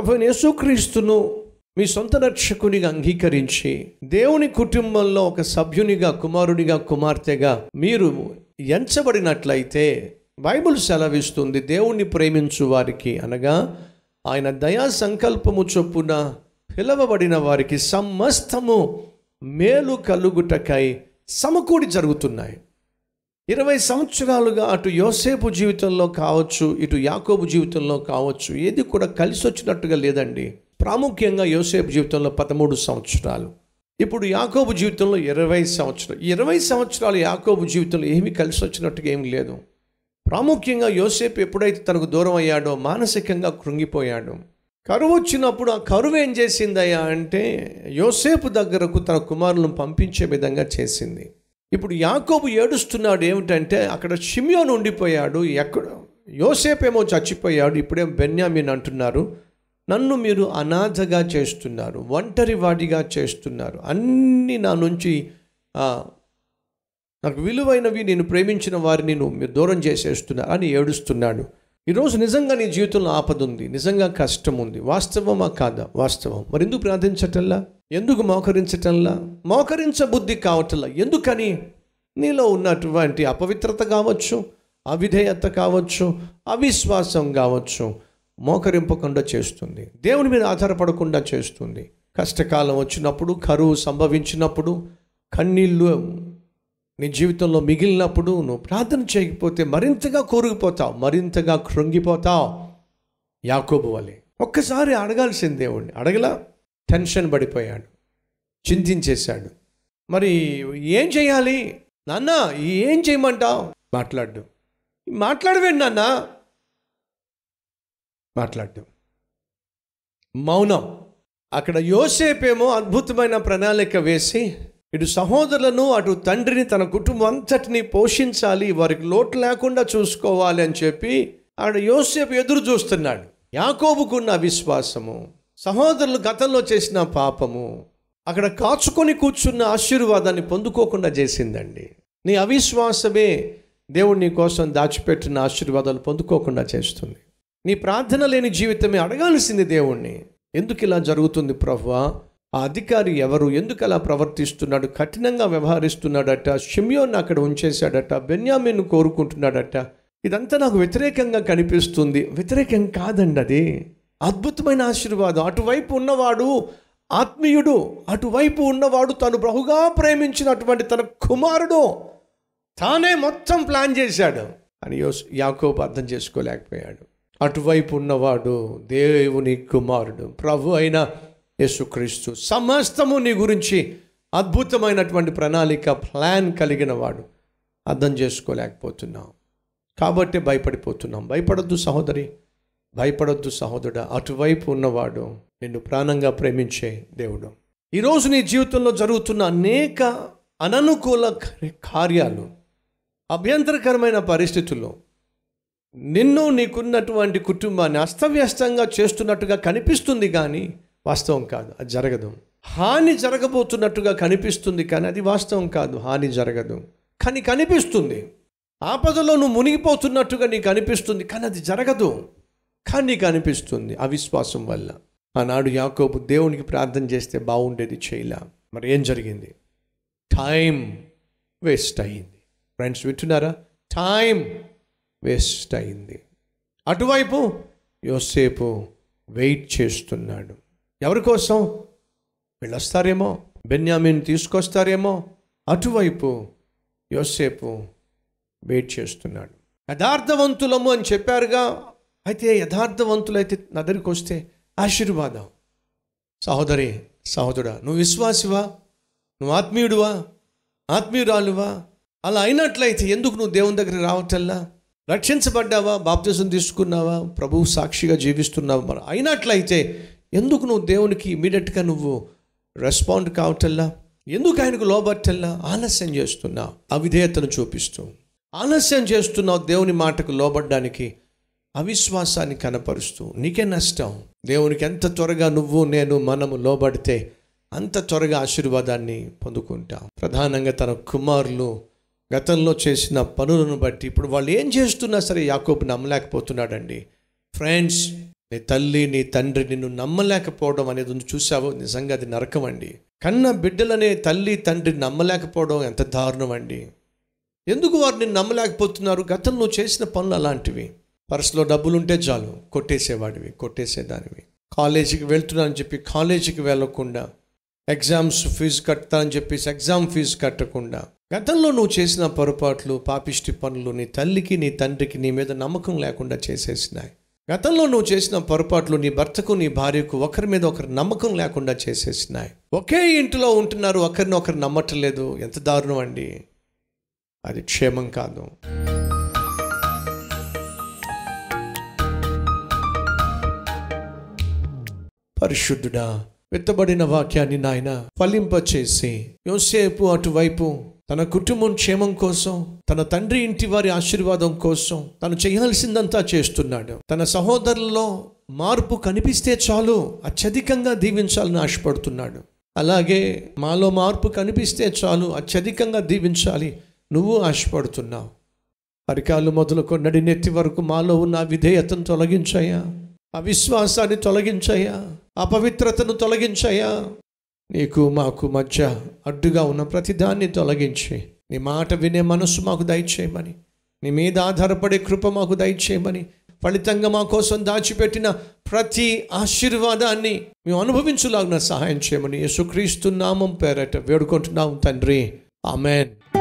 ప్రభు యేసుక్రీస్తును మీ సొంత రక్షకునిగా అంగీకరించి దేవుని కుటుంబంలో ఒక సభ్యునిగా కుమారునిగా కుమార్తెగా మీరు ఎంచబడినట్లయితే బైబిల్ సెలవిస్తుంది దేవుణ్ణి ప్రేమించు వారికి అనగా ఆయన దయా సంకల్పము చొప్పున పిలవబడిన వారికి సమస్తము మేలు కలుగుటకై సమకూడి జరుగుతున్నాయి. ఇరవై సంవత్సరాలుగా అటు యోసేపు జీవితంలో కావచ్చు ఇటు యాకోబు జీవితంలో కావచ్చు ఏది కూడా కలిసి వచ్చినట్టుగా లేదండి. ప్రాముఖ్యంగా యోసేపు జీవితంలో పదమూడు సంవత్సరాలు. ఇప్పుడు యాకోబు జీవితంలో ఇరవై సంవత్సరాలు. ఇరవై సంవత్సరాలు యాకోబు జీవితంలో ఏమీ కలిసి వచ్చినట్టుగా ఏమీ లేదు. ప్రాముఖ్యంగా యోసేపు ఎప్పుడైతే తనకు దూరం అయ్యాడో మానసికంగా కృంగిపోయాడు. కరువు వచ్చినప్పుడు ఆ కరువు ఏం చేసిందయ్యా అంటే యోసేపు దగ్గరకు తన కుమారులను పంపించే విధంగా చేసింది. ఇప్పుడు యాకోబు ఏడుస్తున్నాడు ఏమిటంటే అక్కడ షిమియోను ఉండిపోయాడు ఎక్కడ యోసేపేమో చచ్చిపోయాడు ఇప్పుడేం బెన్యామిన్ అంటున్నారు నన్ను మీరు అనాథగా చేస్తున్నారు ఒంటరి వాడిగా చేస్తున్నారు అన్నీ నా నుంచి నాకు విలువైనవి నేను ప్రేమించిన వారిని నువ్వు మీరు దూరం చేసేస్తున్నారు అని ఏడుస్తున్నాడు. ఈరోజు నిజంగా నీ జీవితంలో ఆపద ఉంది నిజంగా కష్టం ఉంది. వాస్తవమా కాదా? వాస్తవం. మరి ఎందుకు ప్రార్థించటంలా? ఎందుకు మోకరించటంలా? మోకరించ బుద్ధి ఎందుకని? నీలో ఉన్నటువంటి అపవిత్రత కావచ్చు అవిధేయత కావచ్చు అవిశ్వాసం కావచ్చు మోకరింపకుండా చేస్తుంది. దేవుని మీద ఆధారపడకుండా చేస్తుంది. కష్టకాలం వచ్చినప్పుడు కరువు సంభవించినప్పుడు కన్నీళ్ళు నీ జీవితంలో మిగిలినప్పుడు నువ్వు ప్రార్థన చేయకపోతే మరింతగా కోరుకుపోతావు మరింతగా కృంగిపోతావు. యాకోబు వలె. ఒక్కసారి అడగాల్సింది దేవుణ్ణి. అడగలా? టెన్షన్ పడిపోయాడు. చింతించేశాడు. మరి ఏం చేయాలి? నాన్న ఏం చేయమంటావు? మాట్లాడు. మాట్లాడవేండి నాన్న? మాట్లాడు. మౌనం. అక్కడ యోసేపేమో అద్భుతమైన ప్రణాళిక వేసి ఇటు సహోదరులను అటు తండ్రిని తన కుటుంబం అంతటిని పోషించాలి వారికి లోటు లేకుండా చూసుకోవాలి అని చెప్పి ఆడ యోసేపు ఎదురు చూస్తున్నాడు. యాకోబుకున్న విశ్వాసము సహోదరులు గతంలో చేసిన పాపము అక్కడ కాచుకొని కూర్చున్న ఆశీర్వాదాన్ని పొందుకోకుండా చేసిందండి. నీ అవిశ్వాసమే దేవుడు నీ కోసం దాచిపెట్టిన ఆశీర్వాదాలు పొందుకోకుండా చేస్తుంది. నీ ప్రార్థన లేని జీవితమే అడగాల్సింది దేవుణ్ణి. ఎందుకు ఇలా జరుగుతుంది ప్రభువా ఆ అధికారి ఎవరు? ఎందుకు అలా ప్రవర్తిస్తున్నాడు? కఠినంగా వ్యవహరిస్తున్నాడట. షిమ్యోన్ అక్కడ ఉంచేశాడట. బెన్యామిన్ కోరుకుంటున్నాడట. ఇదంతా నాకు వ్యతిరేకంగా కనిపిస్తుంది. వ్యతిరేకం కాదండి అది. అద్భుతమైన ఆశీర్వాదం. అటువైపు ఉన్నవాడు ఆత్మీయుడు. అటువైపు ఉన్నవాడు తను బహుగా ప్రేమించినటువంటి తన కుమారుడు. తానే మొత్తం ప్లాన్ చేశాడు. అని యోస్ యాకోబు అర్థం చేసుకోలేకపోయాడు. అటువైపు ఉన్నవాడు దేవుని కుమారుడు. ప్రభు అయిన యేసుక్రీస్తు. సమస్తము నీ గురించి అద్భుతమైనటువంటి ప్రణాళిక ప్లాన్ కలిగిన వాడు. అర్థం చేసుకోలేకపోతున్నాం. కాబట్టి భయపడిపోతున్నాం. భయపడొద్దు సహోదరి. భయపడొద్దు సహోదరుడు. అటువైపు ఉన్నవాడు నిన్ను ప్రాణంగా ప్రేమించే దేవుడు. ఈరోజు నీ జీవితంలో జరుగుతున్న అనేక అననుకూల కార్యాలు అభ్యంతరకరమైన పరిస్థితుల్లో నిన్ను నీకున్నటువంటి కుటుంబాన్ని అస్తవ్యస్తంగా చేస్తున్నట్టుగా కనిపిస్తుంది కానీ వాస్తవం కాదు అది జరగదు. హాని జరగబోతున్నట్టుగా కనిపిస్తుంది కానీ అది వాస్తవం కాదు హాని జరగదు. కానీ కనిపిస్తుంది. ఆపదలో నువ్వు మునిగిపోతున్నట్టుగా నీకు అనిపిస్తుంది కానీ అది జరగదు. కానీ నీకు అనిపిస్తుంది అవిశ్వాసం వల్ల. ఆనాడు యాకోబు దేవునికి ప్రార్థన చేస్తే బాగుండేది చేయలా. మరి ఏం జరిగింది? టైం వేస్ట్ అయింది. ఫ్రెండ్స్ వింటున్నారా? టైం వేస్ట్ అయింది. అటువైపు యోసేపు వెయిట్ చేస్తున్నాడు. ఎవరి కోసం? వీళ్ళు వస్తారేమో బెన్యామిన్ తీసుకొస్తారేమో? అటువైపు యోసేపు వెయిట్ చేస్తున్నాడు. యథార్థవంతులము అని చెప్పారుగా. అయితే యథార్థవంతులైతే నా దగ్గరికి వస్తే ఆశీర్వాదం. సహోదరి సహోదరుడా నువ్వు విశ్వాసివా? నువ్వు ఆత్మీయుడువా? ఆత్మీయురాలువా? అలా అయినట్లయితే ఎందుకు నువ్వు దేవుని దగ్గర రావటల్లా? రక్షించబడ్డావా? బాప్తిజం తీసుకున్నావా? ప్రభువు సాక్షిగా జీవిస్తున్నావా? మరి అయినట్లయితే ఎందుకు నువ్వు దేవునికి ఇమీడియట్గా నువ్వు రెస్పాండ్ కావటల్లా ఎందుకు ఆయనకు లోబట్టల్లా ఆలస్యం చేస్తున్నావు అవిధేయతను చూపిస్తూ. ఆలస్యం చేస్తున్నావు దేవుని మాటకు లోబడ్డానికి అవిశ్వాసాన్ని కనపరుస్తూ. నీకే నష్టం. దేవునికి ఎంత త్వరగా నువ్వు నేను మనము లోబడితే అంత త్వరగా ఆశీర్వాదాన్ని పొందుకుంటాం. ప్రధానంగా తన కుమారులు గతంలో చేసిన పనులను బట్టి ఇప్పుడు వాళ్ళు ఏం చేస్తున్నా సరే యాకోబు నమ్మలేకపోతున్నాడండి. ఫ్రెండ్స్ నీ తల్లి నీ తండ్రి నిన్ను నమ్మలేకపోవడం అనేది ఉంది. చూసావు నిజంగా అది నరకం అండి. కన్న బిడ్డలనే తల్లి తండ్రి నమ్మలేకపోవడం ఎంత దారుణం అండి. ఎందుకు వారు నిన్ను నమ్మలేకపోతున్నారు? గతంలో చేసిన పనులు అలాంటివి. పర్సులో డబ్బులుంటే చాలు. కొట్టేసేవాడివి కొట్టేసేదానివి. కాలేజీకి వెళ్తున్నానని చెప్పి కాలేజీకి వెళ్ళకుండా ఎగ్జామ్స్ ఫీజు కడతా అని చెప్పేసి ఎగ్జామ్ ఫీజు కట్టకుండా. గతంలో నువ్వు చేసిన పొరపాట్లు పాపిష్టి పనులు నీ తల్లికి నీ తండ్రికి నీ మీద నమ్మకం లేకుండా చేసేసినాయి. గతంలో నువ్వు చేసిన పొరపాట్లు నీ భర్తకు నీ భార్యకు ఒకరి మీద ఒకరు నమ్మకం లేకుండా చేసేసినాయి. ఒకే ఇంటిలో ఉంటున్నారు ఒకరిని ఒకరు నమ్మట్లేదు. ఎంత దారుణం అండి. అది క్షేమం కాదు. పరిశుద్ధుడా విత్తబడిన వాక్యాన్ని నాయన ఫలింపచేసి యోసేపు అటువైపు తన కుటుంబం క్షేమం కోసం తన తండ్రి ఇంటి వారి ఆశీర్వాదం కోసం తను చేయాల్సిందంతా చేస్తున్నాడు. తన సహోదరుల్లో మార్పు కనిపిస్తే చాలు అత్యధికంగా దీవించాలని ఆశపడుతున్నాడు. అలాగే మాలో మార్పు కనిపిస్తే చాలు అత్యధికంగా దీవించాలి నువ్వు ఆశపడుతున్నావు. అరికాలు మొదలుకొని నెత్తి వరకు మాలో ఉన్న విధేయతను తొలగించాయా అవిశ్వాసాన్ని తొలగించాయా అపవిత్రతను తొలగించయ్యా. నీకు మాకు మధ్య అడ్డుగా ఉన్న ప్రతిదాన్ని తొలగించి. నీ మాట వినే మనస్సు మాకు దయచేయమని. నీ మీద ఆధారపడే కృప మాకు దయచేయమని. ఫలితంగా మా కోసం దాచిపెట్టిన ప్రతి ఆశీర్వాదాన్ని మేము అనుభవించులాగిన సహాయం చేయమని యేసుక్రీస్తు నామం పేరట వేడుకుంటున్నాం తండ్రి. ఆమెన్.